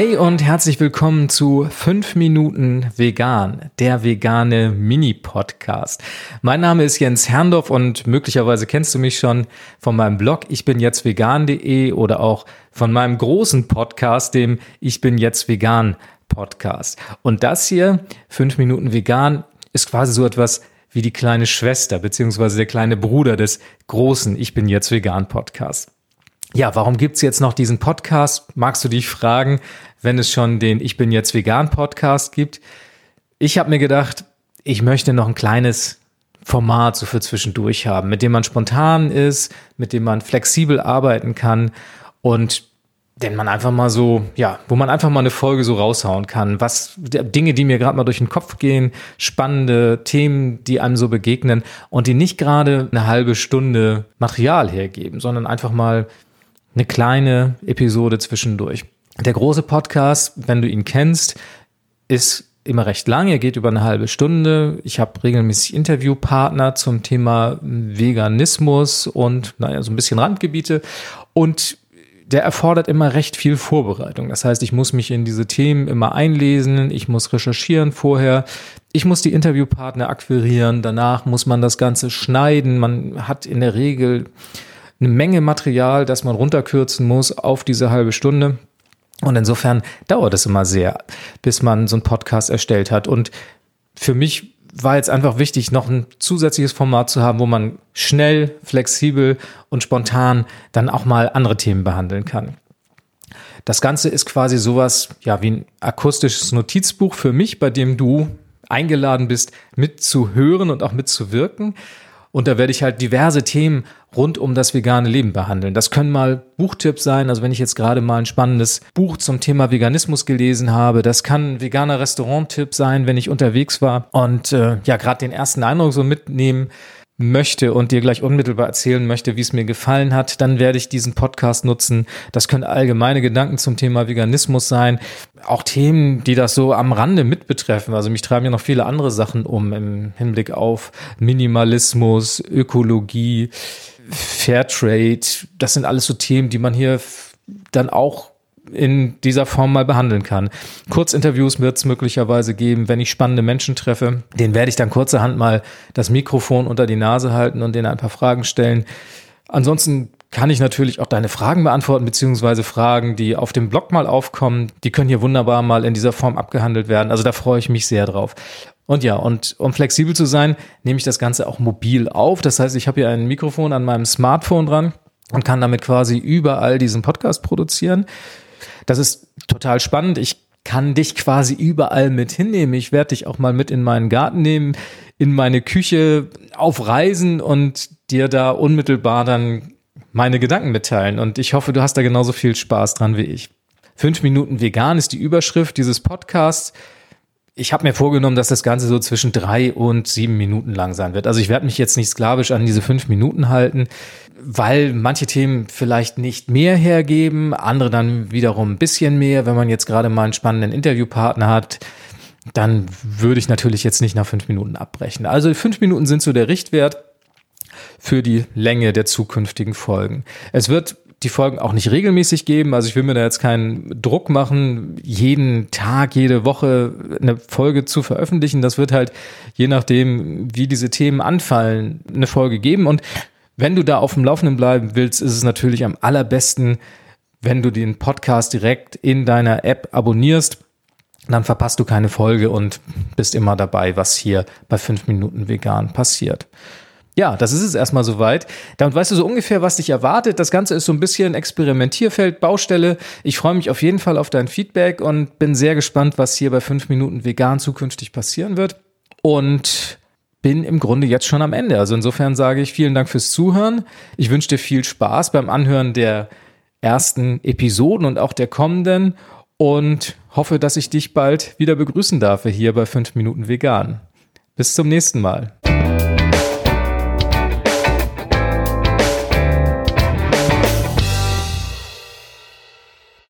Hey und herzlich willkommen zu 5 Minuten Vegan, der vegane Mini-Podcast. Mein Name ist Jens Herndorf und möglicherweise kennst du mich schon von meinem Blog ich bin jetzt vegan.de oder auch von meinem großen Podcast, dem Ich bin jetzt vegan Podcast. Und das hier, 5 Minuten Vegan, ist quasi so etwas wie die kleine Schwester beziehungsweise der kleine Bruder des großen Ich bin jetzt vegan Podcast. Ja, warum gibt's jetzt noch diesen Podcast? Magst du dich fragen, wenn es schon den Ich bin jetzt vegan Podcast gibt? Ich habe mir gedacht, ich möchte noch ein kleines Format so für zwischendurch haben, mit dem man spontan ist, mit dem man flexibel arbeiten kann und den man einfach mal so, ja, wo man einfach mal eine Folge so raushauen kann, was Dinge, die mir gerade mal durch den Kopf gehen, spannende Themen, die einem so begegnen und die nicht gerade eine halbe Stunde Material hergeben, sondern einfach mal eine kleine Episode zwischendurch. Der große Podcast, wenn du ihn kennst, ist immer recht lang. Er geht über eine halbe Stunde. Ich habe regelmäßig Interviewpartner zum Thema Veganismus und naja, so ein bisschen Randgebiete. Und der erfordert immer recht viel Vorbereitung. Das heißt, ich muss mich in diese Themen immer einlesen, ich muss recherchieren vorher, ich muss die Interviewpartner akquirieren, danach muss man das Ganze schneiden. Man hat in der Regel eine Menge Material, das man runterkürzen muss auf diese halbe Stunde. Und insofern dauert es immer sehr, bis man so einen Podcast erstellt hat. Und für mich war jetzt einfach wichtig, noch ein zusätzliches Format zu haben, wo man schnell, flexibel und spontan dann auch mal andere Themen behandeln kann. Das Ganze ist quasi sowas, ja, wie ein akustisches Notizbuch für mich, bei dem du eingeladen bist, mitzuhören und auch mitzuwirken. Und da werde ich halt diverse Themen rund um das vegane Leben behandeln. Das können mal Buchtipps sein, also wenn ich jetzt gerade mal ein spannendes Buch zum Thema Veganismus gelesen habe, das kann ein veganer Restaurant-Tipp sein, wenn ich unterwegs war und äh, ja gerade den ersten Eindruck so mitnehmen möchte und dir gleich unmittelbar erzählen möchte, wie es mir gefallen hat, dann werde ich diesen Podcast nutzen. Das können allgemeine Gedanken zum Thema Veganismus sein, auch Themen, die das so am Rande mit betreffen. Also mich treiben ja noch viele andere Sachen um im Hinblick auf Minimalismus, Ökologie, Fairtrade. Das sind alles so Themen, die man hier dann auch in dieser Form mal behandeln kann. Kurzinterviews wird es möglicherweise geben, wenn ich spannende Menschen treffe. Den werde ich dann kurzerhand mal das Mikrofon unter die Nase halten und denen ein paar Fragen stellen. Ansonsten kann ich natürlich auch deine Fragen beantworten, beziehungsweise Fragen, die auf dem Blog mal aufkommen. Die können hier wunderbar mal in dieser Form abgehandelt werden. Also da freue ich mich sehr drauf. Und ja, und um flexibel zu sein, nehme ich das Ganze auch mobil auf. Das heißt, ich habe hier ein Mikrofon an meinem Smartphone dran und kann damit quasi überall diesen Podcast produzieren. Das ist total spannend. Ich kann dich quasi überall mit hinnehmen. Ich werde dich auch mal mit in meinen Garten nehmen, in meine Küche, auf Reisen und dir da unmittelbar dann meine Gedanken mitteilen. Und ich hoffe, du hast da genauso viel Spaß dran wie ich. Fünf Minuten vegan ist die Überschrift dieses Podcasts ich habe mir vorgenommen, dass das Ganze so zwischen drei und sieben Minuten lang sein wird. Also ich werde mich jetzt nicht sklavisch an diese fünf Minuten halten, weil manche Themen vielleicht nicht mehr hergeben, andere dann wiederum ein bisschen mehr. Wenn man jetzt gerade mal einen spannenden Interviewpartner hat, dann würde ich natürlich jetzt nicht nach fünf Minuten abbrechen. Also fünf Minuten sind so der Richtwert für die Länge der zukünftigen Folgen. Es wird die Folgen auch nicht regelmäßig geben. Also ich will mir da jetzt keinen Druck machen, jeden Tag, jede Woche eine Folge zu veröffentlichen. Das wird halt, je nachdem, wie diese Themen anfallen, eine Folge geben. Und wenn du da auf dem Laufenden bleiben willst, ist es natürlich am allerbesten, wenn du den Podcast direkt in deiner App abonnierst. Dann verpasst du keine Folge und bist immer dabei, was hier bei 5 Minuten vegan passiert. Ja, das ist es erstmal soweit. Damit weißt du so ungefähr, was dich erwartet. Das Ganze ist so ein bisschen Experimentierfeld, Baustelle. Ich freue mich auf jeden Fall auf dein Feedback und bin sehr gespannt, was hier bei 5 Minuten vegan zukünftig passieren wird. Und bin im Grunde jetzt schon am Ende. Also insofern sage ich vielen Dank fürs Zuhören. Ich wünsche dir viel Spaß beim Anhören der ersten Episoden und auch der kommenden und hoffe, dass ich dich bald wieder begrüßen darf hier bei 5 Minuten vegan. Bis zum nächsten Mal.